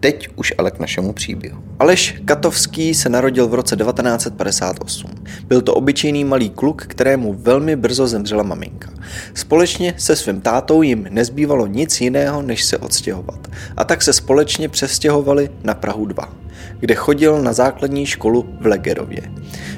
Teď už ale k našemu příběhu. Aleš Katovský se narodil v roce 1958. Byl to obyčejný malý kluk, kterému velmi brzo zemřela maminka. Společně se svým tátou jim nezbývalo nic jiného, než se odstěhovat. A tak se společně přestěhovali na Prahu 2 kde chodil na základní školu v Legerově.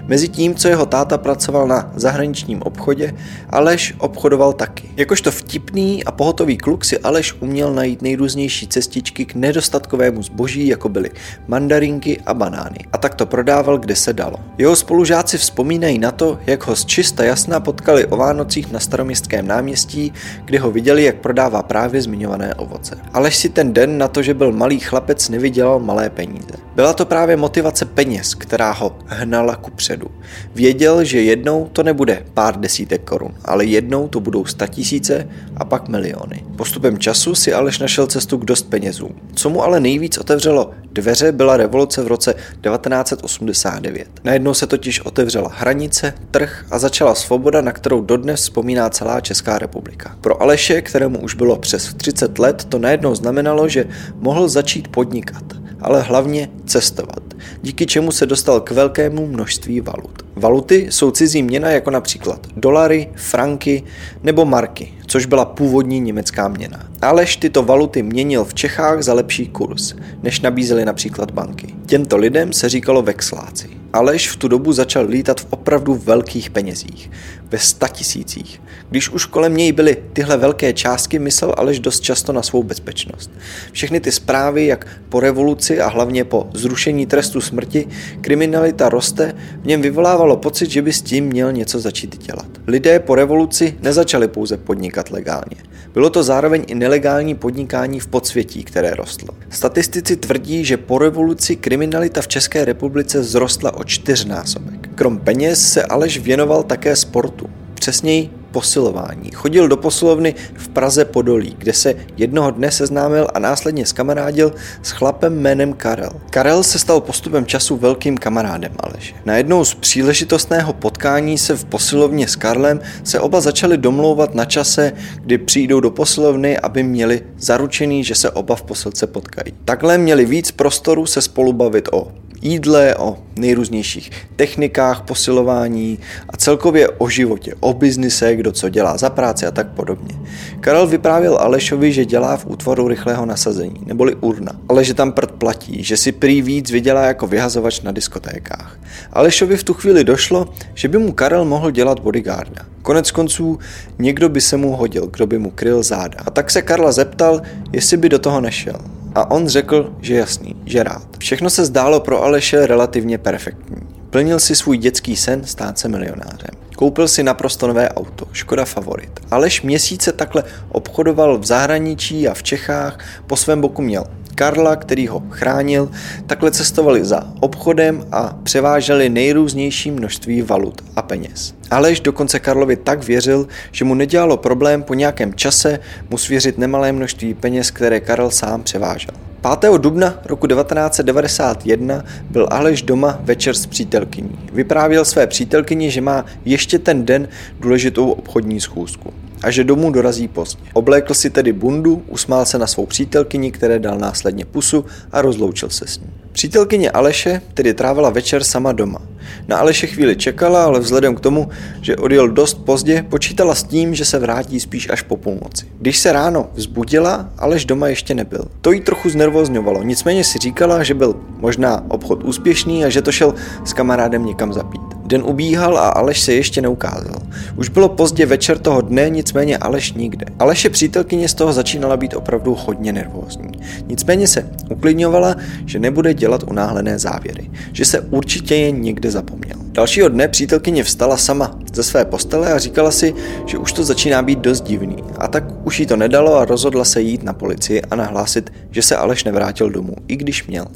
Mezi tím, co jeho táta pracoval na zahraničním obchodě, Aleš obchodoval taky. Jakožto vtipný a pohotový kluk si Aleš uměl najít nejrůznější cestičky k nedostatkovému zboží, jako byly mandarinky a banány. A tak to prodával, kde se dalo. Jeho spolužáci vzpomínají na to, jak ho z čista jasna potkali o Vánocích na staroměstském náměstí, kde ho viděli, jak prodává právě zmiňované ovoce. Aleš si ten den na to, že byl malý chlapec, nevydělal malé peníze. Byla to právě motivace peněz, která ho hnala ku předu. Věděl, že jednou to nebude pár desítek korun, ale jednou to budou tisíce a pak miliony. Postupem času si Aleš našel cestu k dost penězům. Co mu ale nejvíc otevřelo dveře, byla revoluce v roce 1989. Najednou se totiž otevřela hranice, trh a začala svoboda, na kterou dodnes vzpomíná celá Česká republika. Pro Aleše, kterému už bylo přes 30 let, to najednou znamenalo, že mohl začít podnikat ale hlavně cestovat, díky čemu se dostal k velkému množství valut. Valuty jsou cizí měna jako například dolary, franky nebo marky, což byla původní německá měna. Aleš tyto valuty měnil v Čechách za lepší kurz, než nabízely například banky. Těmto lidem se říkalo vexláci. Aleš v tu dobu začal lítat v opravdu velkých penězích, ve statisících. Když už kolem něj byly tyhle velké částky, myslel Aleš dost často na svou bezpečnost. Všechny ty zprávy, jak po revoluci a hlavně po zrušení trestu smrti, kriminalita roste, v něm vyvolávalo pocit, že by s tím měl něco začít dělat. Lidé po revoluci nezačali pouze podnikat legálně. Bylo to zároveň i nelegální podnikání v podsvětí, které rostlo. Statistici tvrdí, že po revoluci kriminalita v České republice zrostla o čtyřnásobek. Krom peněz se Aleš věnoval také sportu. Přesněji posilování. Chodil do posilovny v Praze Podolí, kde se jednoho dne seznámil a následně skamarádil s chlapem jménem Karel. Karel se stal postupem času velkým kamarádem Aleše. Na jednou z příležitostného potkání se v posilovně s Karlem se oba začali domlouvat na čase, kdy přijdou do posilovny, aby měli zaručený, že se oba v posilce potkají. Takhle měli víc prostoru se spolu bavit o jídle, o nejrůznějších technikách posilování a celkově o životě, o biznise, kdo co dělá za práci a tak podobně. Karel vyprávěl Alešovi, že dělá v útvaru rychlého nasazení, neboli urna, ale že tam prd platí, že si prý víc vydělá jako vyhazovač na diskotékách. Alešovi v tu chvíli došlo, že by mu Karel mohl dělat bodyguarda. Konec konců někdo by se mu hodil, kdo by mu kryl záda. A tak se Karla zeptal, jestli by do toho nešel. A on řekl, že jasný, že rád. Všechno se zdálo pro Aleše relativně perfektní. Plnil si svůj dětský sen stát se milionářem. Koupil si naprosto nové auto, Škoda Favorit. Aleš měsíce takhle obchodoval v zahraničí a v Čechách, po svém boku měl Karla, který ho chránil, takhle cestovali za obchodem a převáželi nejrůznější množství valut a peněz. Aleš dokonce Karlovi tak věřil, že mu nedělalo problém po nějakém čase mu svěřit nemalé množství peněz, které Karel sám převážel. 5. dubna roku 1991 byl Aleš doma večer s přítelkyní. Vyprávěl své přítelkyni, že má ještě ten den důležitou obchodní schůzku a že domů dorazí pozdě. Oblékl si tedy bundu, usmál se na svou přítelkyni, které dal následně pusu a rozloučil se s ní. Přítelkyně Aleše tedy trávila večer sama doma. Na Aleše chvíli čekala, ale vzhledem k tomu, že odjel dost pozdě, počítala s tím, že se vrátí spíš až po půlnoci. Když se ráno vzbudila, Aleš doma ještě nebyl. To jí trochu znervozňovalo, nicméně si říkala, že byl možná obchod úspěšný a že to šel s kamarádem někam zapít. Den ubíhal a Aleš se ještě neukázal. Už bylo pozdě večer toho dne, nicméně Aleš nikde. Aleše přítelkyně z toho začínala být opravdu hodně nervózní. Nicméně se uklidňovala, že nebude dělat unáhlené závěry, že se určitě jen někde zapomněl. Dalšího dne přítelkyně vstala sama ze své postele a říkala si, že už to začíná být dost divný. A tak už jí to nedalo a rozhodla se jít na policii a nahlásit, že se Aleš nevrátil domů, i když měl.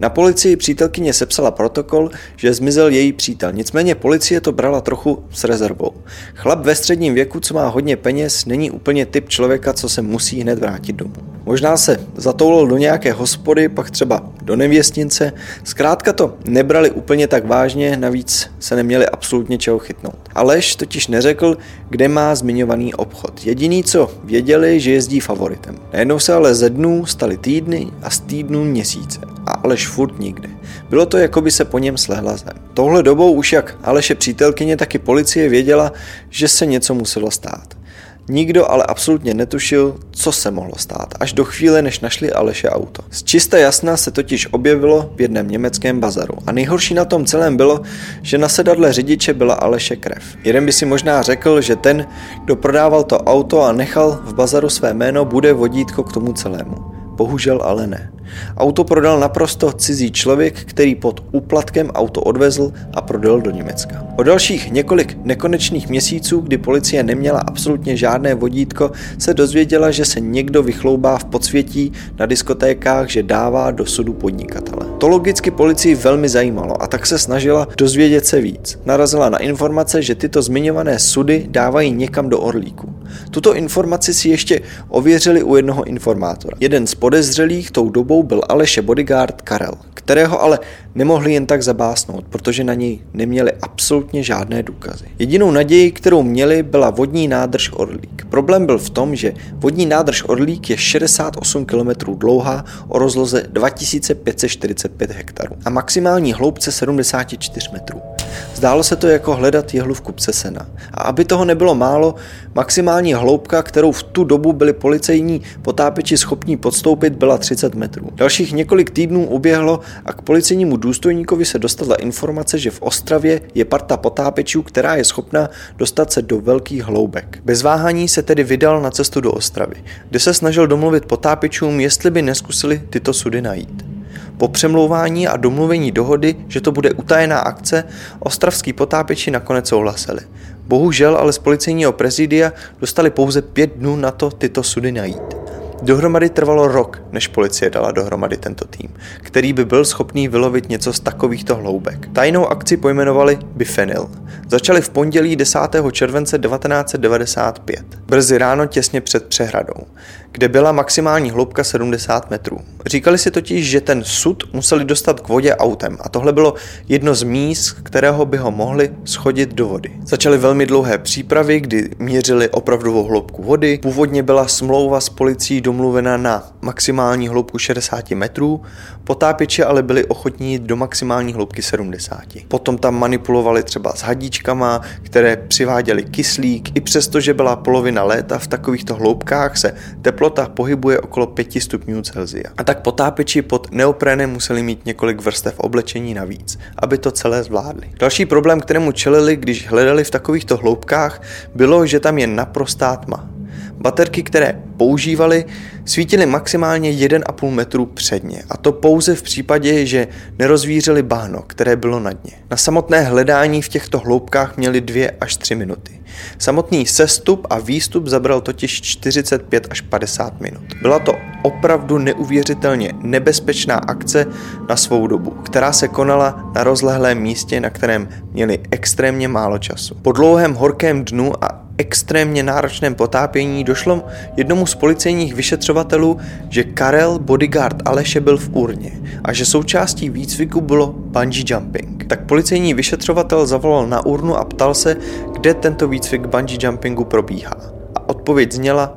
Na policii přítelkyně sepsala protokol, že zmizel její přítel, nicméně policie to brala trochu s rezervou. Chlap ve středním věku, co má hodně peněz, není úplně typ člověka, co se musí hned vrátit domů. Možná se zatoulil do nějaké hospody, pak třeba do nevěstnice. Zkrátka to nebrali úplně tak vážně, navíc se neměli absolutně čeho chytnout. Aleš totiž neřekl, kde má zmiňovaný obchod. Jediný, co věděli, že jezdí favoritem. Najednou se ale ze dnů staly týdny a z týdnů měsíce. A Aleš furt nikde. Bylo to, jako by se po něm slehla zem. Touhle dobou už jak Aleše přítelkyně, tak i policie věděla, že se něco muselo stát. Nikdo ale absolutně netušil, co se mohlo stát, až do chvíle, než našli Aleše auto. Z čisté jasna se totiž objevilo v jednom německém bazaru. A nejhorší na tom celém bylo, že na sedadle řidiče byla Aleše krev. Jeden by si možná řekl, že ten, kdo prodával to auto a nechal v bazaru své jméno, bude vodítko k tomu celému. Bohužel ale ne. Auto prodal naprosto cizí člověk, který pod úplatkem auto odvezl a prodal do Německa. O dalších několik nekonečných měsíců, kdy policie neměla absolutně žádné vodítko, se dozvěděla, že se někdo vychloubá v podsvětí na diskotékách, že dává do sudu podnikatele. To logicky policii velmi zajímalo a tak se snažila dozvědět se víc. Narazila na informace, že tyto zmiňované sudy dávají někam do Orlíku. Tuto informaci si ještě ověřili u jednoho informátora. Jeden z podezřelých tou dobou byl Aleše bodyguard Karel, kterého ale nemohli jen tak zabásnout, protože na něj neměli absolutně žádné důkazy. Jedinou naději, kterou měli, byla vodní nádrž Orlík. Problém byl v tom, že vodní nádrž Orlík je 68 km dlouhá o rozloze 2545 hektarů a maximální hloubce 74 metrů. Zdálo se to jako hledat jehlu v kupce sena. A aby toho nebylo málo, maximální hloubka, kterou v tu dobu byli policejní potápěči schopní podstoupit, byla 30 metrů. Dalších několik týdnů uběhlo a k policejnímu důstojníkovi se dostala informace, že v Ostravě je parta potápečů, která je schopna dostat se do velkých hloubek. Bez váhání se tedy vydal na cestu do Ostravy, kde se snažil domluvit potápečům, jestli by neskusili tyto sudy najít. Po přemlouvání a domluvení dohody, že to bude utajená akce, ostravský potápěči nakonec souhlasili. Bohužel ale z policejního prezidia dostali pouze pět dnů na to tyto sudy najít. Dohromady trvalo rok, než policie dala dohromady tento tým, který by byl schopný vylovit něco z takovýchto hloubek. Tajnou akci pojmenovali Bifenil. Začali v pondělí 10. července 1995, brzy ráno těsně před přehradou, kde byla maximální hloubka 70 metrů. Říkali si totiž, že ten sud museli dostat k vodě autem a tohle bylo jedno z míst, kterého by ho mohli schodit do vody. Začaly velmi dlouhé přípravy, kdy měřili opravdovou hloubku vody. Původně byla smlouva s policií domluvena na maximální hloubku 60 metrů, potápěči ale byli ochotní do maximální hloubky 70. Potom tam manipulovali třeba s hadičkama, které přiváděly kyslík, i přesto, že byla polovina léta v takovýchto hloubkách se teplota pohybuje okolo 5 stupňů Celsia. A tak potápěči pod neoprénem museli mít několik vrstev oblečení navíc, aby to celé zvládli. Další problém, kterému čelili, když hledali v takovýchto hloubkách, bylo, že tam je naprostá tma. Baterky, které používali, svítily maximálně 1,5 metru předně a to pouze v případě, že nerozvířili bahno, které bylo na dně. Na samotné hledání v těchto hloubkách měli 2 až 3 minuty. Samotný sestup a výstup zabral totiž 45 až 50 minut. Byla to opravdu neuvěřitelně nebezpečná akce na svou dobu, která se konala na rozlehlém místě, na kterém měli extrémně málo času. Po dlouhém horkém dnu a extrémně náročném potápění došlo jednomu z policejních vyšetřovatelů, že Karel bodyguard Aleše byl v urně a že součástí výcviku bylo bungee jumping. Tak policejní vyšetřovatel zavolal na urnu a ptal se, kde tento výcvik bungee jumpingu probíhá. A odpověď zněla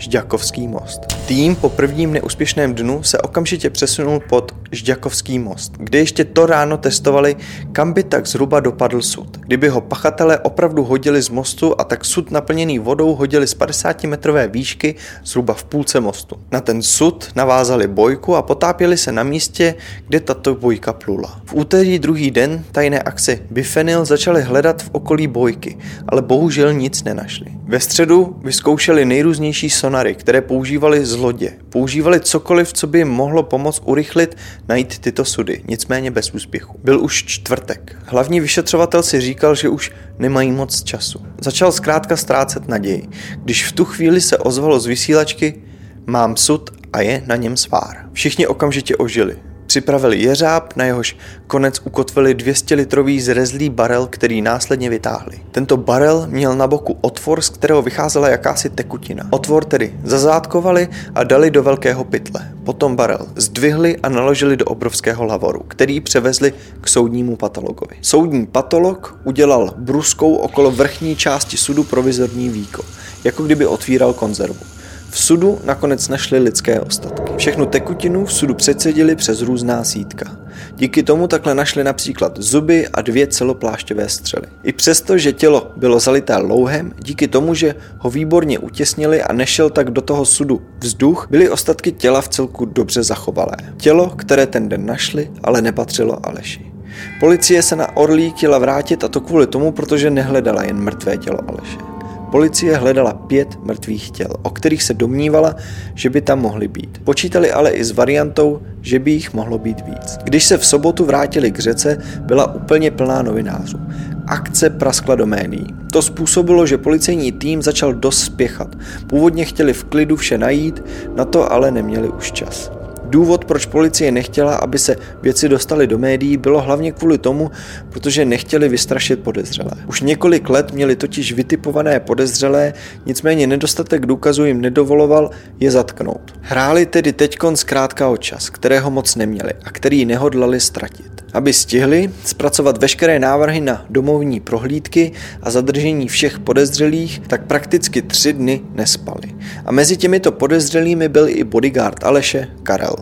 Žďakovský most. Tým po prvním neúspěšném dnu se okamžitě přesunul pod Žďakovský most, kde ještě to ráno testovali, kam by tak zhruba dopadl sud. Kdyby ho pachatelé opravdu hodili z mostu a tak sud naplněný vodou hodili z 50 metrové výšky zhruba v půlce mostu. Na ten sud navázali bojku a potápěli se na místě, kde tato bojka plula. V úterý druhý den tajné akce Bifenil začali hledat v okolí bojky, ale bohužel nic nenašli. Ve středu vyzkoušeli nejrůznější sonary, které používali z lodě. Používali cokoliv, co by jim mohlo pomoct urychlit najít tyto sudy, nicméně bez úspěchu. Byl už čtvrtek. Hlavní vyšetřovatel si říkal, že už nemají moc času. Začal zkrátka ztrácet naději, když v tu chvíli se ozvalo z vysílačky Mám sud a je na něm svár. Všichni okamžitě ožili. Připravili jeřáb, na jehož konec ukotvili 200-litrový zrezlý barel, který následně vytáhli. Tento barel měl na boku otvor, z kterého vycházela jakási tekutina. Otvor tedy zazátkovali a dali do velkého pytle. Potom barel zdvihli a naložili do obrovského lavoru, který převezli k soudnímu patologovi. Soudní patolog udělal bruskou okolo vrchní části sudu provizorní víko, jako kdyby otvíral konzervu. V sudu nakonec našli lidské ostatky. Všechnu tekutinu v sudu přecedili přes různá sítka. Díky tomu takhle našli například zuby a dvě celoplášťové střely. I přesto, že tělo bylo zalité louhem, díky tomu, že ho výborně utěsnili a nešel tak do toho sudu vzduch, byly ostatky těla v celku dobře zachovalé. Tělo, které ten den našli, ale nepatřilo Aleši. Policie se na Orlí chtěla vrátit a to kvůli tomu, protože nehledala jen mrtvé tělo Aleše. Policie hledala pět mrtvých těl, o kterých se domnívala, že by tam mohly být. Počítali ale i s variantou, že by jich mohlo být víc. Když se v sobotu vrátili k řece, byla úplně plná novinářů. Akce praskla do médií. To způsobilo, že policejní tým začal dost spěchat. Původně chtěli v klidu vše najít, na to ale neměli už čas. Důvod, proč policie nechtěla, aby se věci dostaly do médií, bylo hlavně kvůli tomu, protože nechtěli vystrašit podezřelé. Už několik let měli totiž vytipované podezřelé, nicméně nedostatek důkazů jim nedovoloval je zatknout. Hráli tedy teďkon zkrátka o čas, kterého moc neměli a který nehodlali ztratit. Aby stihli zpracovat veškeré návrhy na domovní prohlídky a zadržení všech podezřelých, tak prakticky tři dny nespali. A mezi těmito podezřelými byl i bodyguard Aleše Karel.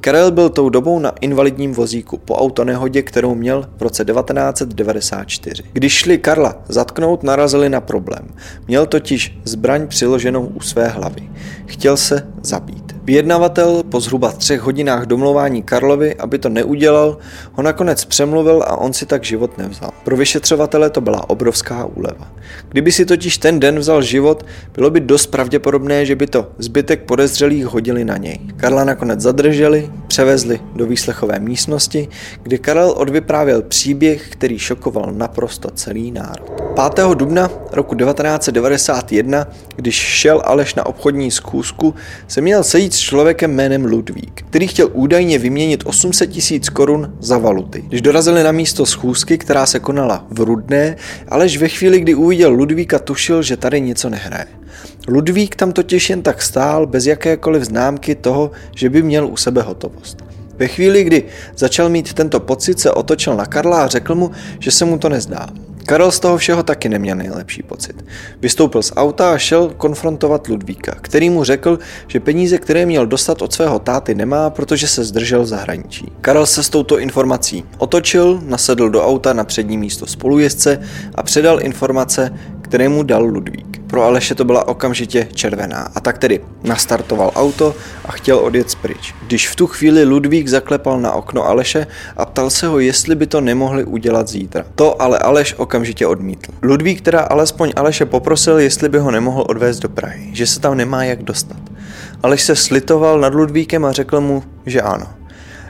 Karel byl tou dobou na invalidním vozíku po autonehodě, kterou měl v roce 1994. Když šli Karla zatknout, narazili na problém. Měl totiž zbraň přiloženou u své hlavy. Chtěl se zabít. Vyjednavatel po zhruba třech hodinách domlouvání Karlovi, aby to neudělal, ho nakonec přemluvil a on si tak život nevzal. Pro vyšetřovatele to byla obrovská úleva. Kdyby si totiž ten den vzal život, bylo by dost pravděpodobné, že by to zbytek podezřelých hodili na něj. Karla nakonec zadrželi, převezli do výslechové místnosti, kde Karel odvyprávěl příběh, který šokoval naprosto celý národ. 5. dubna roku 1991, když šel Aleš na obchodní zkoušku, se měl sejít s člověkem jménem Ludvík, který chtěl údajně vyměnit 800 tisíc korun za valuty. Když dorazili na místo schůzky, která se konala v Rudné, Aleš ve chvíli, kdy uviděl Ludvíka, tušil, že tady něco nehraje. Ludvík tam totiž jen tak stál bez jakékoliv známky toho, že by měl u sebe hotovost. Ve chvíli, kdy začal mít tento pocit, se otočil na Karla a řekl mu, že se mu to nezdá. Karel z toho všeho taky neměl nejlepší pocit. Vystoupil z auta a šel konfrontovat Ludvíka, který mu řekl, že peníze, které měl dostat od svého táty, nemá, protože se zdržel v zahraničí. Karel se s touto informací otočil, nasedl do auta na přední místo spolujezdce a předal informace, které mu dal Ludvík. Pro Aleše to byla okamžitě červená a tak tedy nastartoval auto a chtěl odjet pryč. Když v tu chvíli Ludvík zaklepal na okno Aleše a ptal se ho, jestli by to nemohli udělat zítra. To ale Aleš okamžitě odmítl. Ludvík teda alespoň Aleše poprosil, jestli by ho nemohl odvést do Prahy, že se tam nemá jak dostat. Aleš se slitoval nad Ludvíkem a řekl mu, že ano,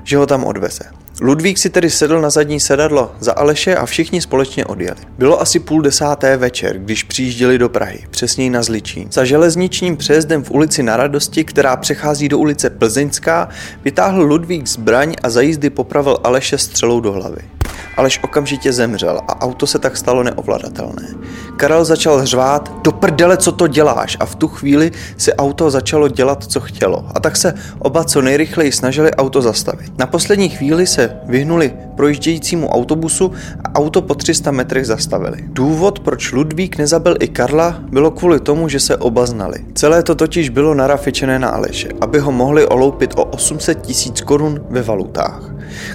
že ho tam odveze. Ludvík si tedy sedl na zadní sedadlo za Aleše a všichni společně odjeli. Bylo asi půl desáté večer, když přijížděli do Prahy, přesněji na Zličín. Za železničním přejezdem v ulici Na radosti, která přechází do ulice Plzeňská, vytáhl Ludvík zbraň a za jízdy popravil Aleše střelou do hlavy. Aleš okamžitě zemřel a auto se tak stalo neovladatelné. Karel začal řvát, do prdele, co to děláš? A v tu chvíli si auto začalo dělat, co chtělo. A tak se oba co nejrychleji snažili auto zastavit. Na poslední chvíli se vyhnuli projíždějícímu autobusu a auto po 300 metrech zastavili. Důvod, proč Ludvík nezabil i Karla, bylo kvůli tomu, že se oba znali. Celé to totiž bylo narafičené na Aleše, aby ho mohli oloupit o 800 tisíc korun ve valutách.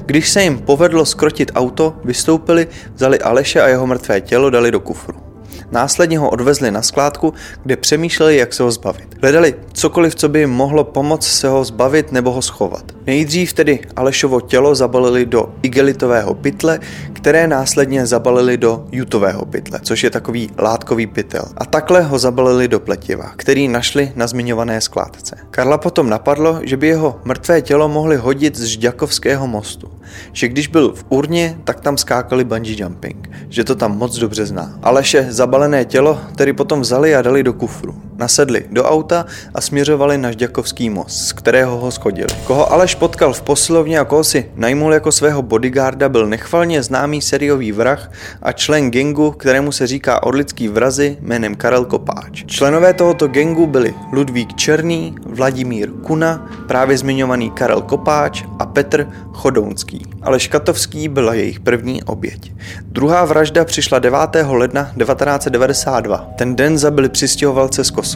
Když se jim povedlo skrotit auto, vystoupili, vzali Aleše a jeho mrtvé tělo dali do kufru. Následně ho odvezli na skládku, kde přemýšleli, jak se ho zbavit. Hledali cokoliv, co by jim mohlo pomoct se ho zbavit nebo ho schovat. Nejdřív tedy Alešovo tělo zabalili do igelitového pytle, které následně zabalili do jutového pytle, což je takový látkový pytel. A takhle ho zabalili do pletiva, který našli na zmiňované skládce. Karla potom napadlo, že by jeho mrtvé tělo mohli hodit z Žďakovského mostu. Že když byl v urně, tak tam skákali bungee jumping. Že to tam moc dobře zná. Aleše zabalené tělo tedy potom vzali a dali do kufru. Nasedli do auta a směřovali na Žďakovský most, z kterého ho schodili. Koho Aleš potkal v posilovně a koho si najmul jako svého bodyguarda byl nechvalně známý seriový vrah a člen gengu, kterému se říká orlický vrazy jménem Karel Kopáč. Členové tohoto gengu byli Ludvík Černý, Vladimír Kuna, právě zmiňovaný Karel Kopáč a Petr Chodounský. Ale Škatovský byla jejich první oběť. Druhá vražda přišla 9. ledna 1992. Ten den zabili přistěhovalce z Kosova,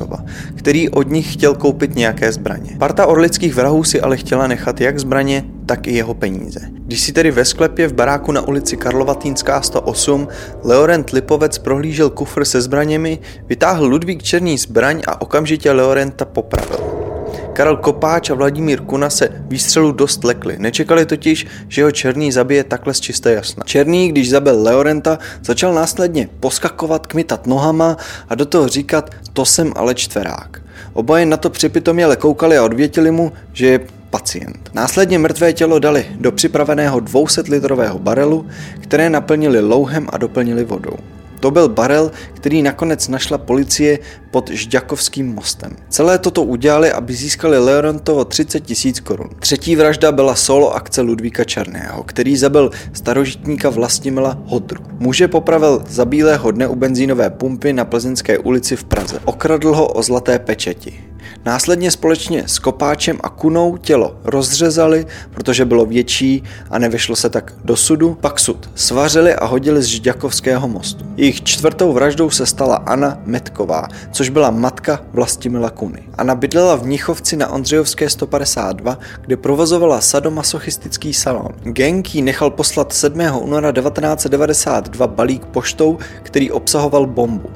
který od nich chtěl koupit nějaké zbraně. Parta orlických vrahů si ale chtěla nechat jak zbraně, tak i jeho peníze. Když si tedy ve sklepě v baráku na ulici Karlovatýnská 108 Leorent Lipovec prohlížel kufr se zbraněmi, vytáhl Ludvík Černý zbraň a okamžitě Leorenta popravil. Karel Kopáč a Vladimír Kuna se výstřelu dost lekli. Nečekali totiž, že ho Černý zabije takhle z čisté jasna. Černý, když zabil Leorenta, začal následně poskakovat, kmitat nohama a do toho říkat, to jsem ale čtverák. Oboje na to připitoměle koukali a odvětili mu, že je pacient. Následně mrtvé tělo dali do připraveného 200 litrového barelu, které naplnili louhem a doplnili vodou. To byl barel, který nakonec našla policie pod Žďakovským mostem. Celé toto udělali, aby získali Leorantovo 30 tisíc korun. Třetí vražda byla solo akce Ludvíka Černého, který zabil starožitníka Vlastimila Hodru. Muže popravil za bílého dne u benzínové pumpy na Plzeňské ulici v Praze. Okradl ho o zlaté pečeti. Následně společně s Kopáčem a Kunou tělo rozřezali, protože bylo větší a nevyšlo se tak do sudu. Pak sud svařili a hodili z Žďakovského mostu. Jejich čtvrtou vraždou se stala Anna Metková, což byla matka Vlastimila Kuny. Anna bydlela v Mnichovci na Ondřejovské 152, kde provozovala sadomasochistický salon. Jí nechal poslat 7. února 1992 balík poštou, který obsahoval bombu.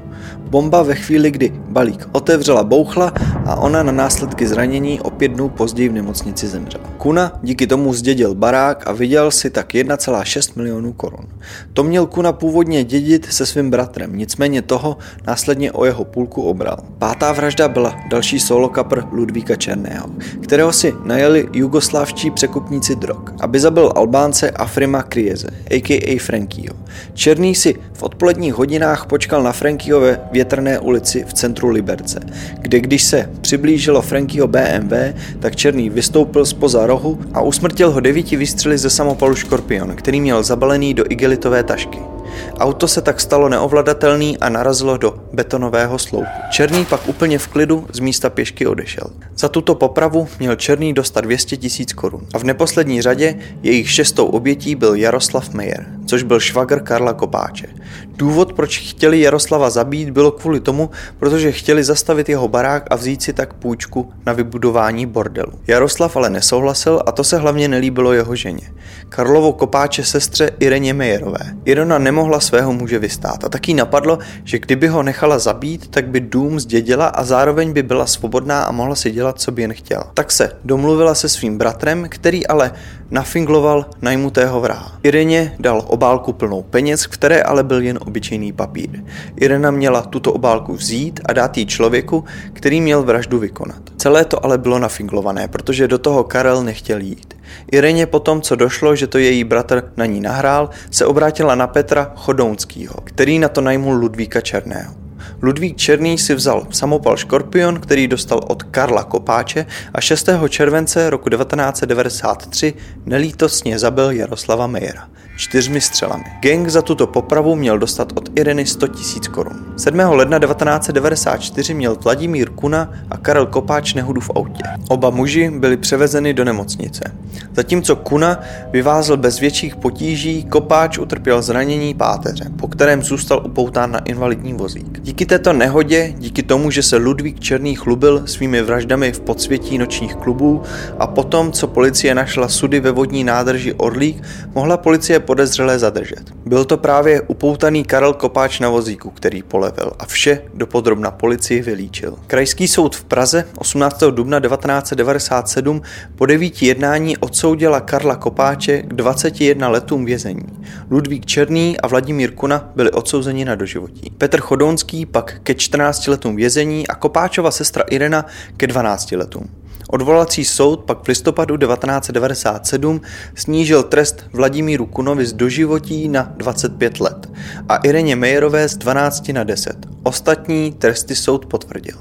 Bomba ve chvíli, kdy balík otevřela bouchla a ona na následky zranění o pět dnů později v nemocnici zemřela. Kuna díky tomu zdědil barák a vydělal si tak 1,6 milionů korun. To měl Kuna původně dědit se svým bratrem, nicméně toho následně o jeho půlku obral. Pátá vražda byla další solo kapr Ludvíka Černého, kterého si najeli jugoslávští překupníci drog, aby zabil Albánce Afrima Krieze, a.k.a. Frankieho. Černý si v odpoledních hodinách počkal na Frankieho ve větrné ulici v centru Liberce, kde když se přiblížilo Frankieho BMW, tak Černý vystoupil spoza rohu a usmrtil ho devíti výstřely ze samopalu Škorpion, který měl zabalený do igelitové tašky. Auto se tak stalo neovladatelný a narazilo do betonového sloupu. Černý pak úplně v klidu z místa pěšky odešel. Za tuto popravu měl Černý dostat 200 tisíc korun. A v neposlední řadě jejich šestou obětí byl Jaroslav Mejer, což byl švagr Karla Kopáče. Důvod, proč chtěli Jaroslava zabít, bylo kvůli tomu, protože chtěli zastavit jeho barák a vzít si tak půjčku na vybudování bordelu. Jaroslav ale nesouhlasil a to se hlavně nelíbilo jeho ženě. Karlovo Kopáče sestře Ireně Mejerové. Irona nemohla svého muže vystát a taky napadlo, že kdyby ho nechala zabít, tak by dům zdědila a zároveň by byla svobodná a mohla si dělat, co by jen chtěla. Tak se domluvila se svým bratrem, který ale nafingloval najmutého vraha. Ireně dal obálku plnou peněz, které ale byl jen obyčejný papír. Irena měla tuto obálku vzít a dát jí člověku, který měl vraždu vykonat. Celé to ale bylo nafinglované, protože do toho Karel nechtěl jít. Ireně potom, co došlo, že to její bratr na ní nahrál, se obrátila na Petra Chodounskýho, který na to najmul Ludvíka Černého. Ludvík Černý si vzal samopal Škorpion, který dostal od Karla Kopáče a 6. července roku 1993 nelítostně zabil Jaroslava Mejera čtyřmi střelami. Gang za tuto popravu měl dostat od Ireny 100 000 korun. 7. ledna 1994 měl Vladimír Kuna a Karel Kopáč nehodu v autě. Oba muži byli převezeny do nemocnice. Zatímco Kuna vyvázl bez větších potíží, Kopáč utrpěl zranění páteře, po kterém zůstal upoután na invalidní vozík. Díky této nehodě, díky tomu, že se Ludvík Černý chlubil svými vraždami v podsvětí nočních klubů a potom, co policie našla sudy ve vodní nádrži Orlík, mohla policie podezřelé zadržet. Byl to právě upoutaný Karel Kopáč na vozíku, který polevil a vše dopodrobna policii vylíčil. Krajský soud v Praze 18. dubna 1997 po devíti jednání odsoudila Karla Kopáče k 21 letům vězení. Ludvík Černý a Vladimír Kuna byli odsouzeni na doživotí. Petr Chodonský pak ke 14 letům vězení a Kopáčova sestra Irena ke 12 letům. Odvolací soud pak v listopadu 1997 snížil trest Vladimíru Kunovi z doživotí na 25 let a Ireně Mejerové z 12 na 10. Ostatní tresty soud potvrdil.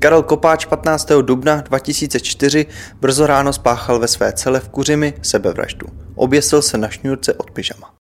Karel Kopáč 15. dubna 2004 brzo ráno spáchal ve své cele v Kuřimi sebevraždu. Oběsil se na šňůrce od pyžama.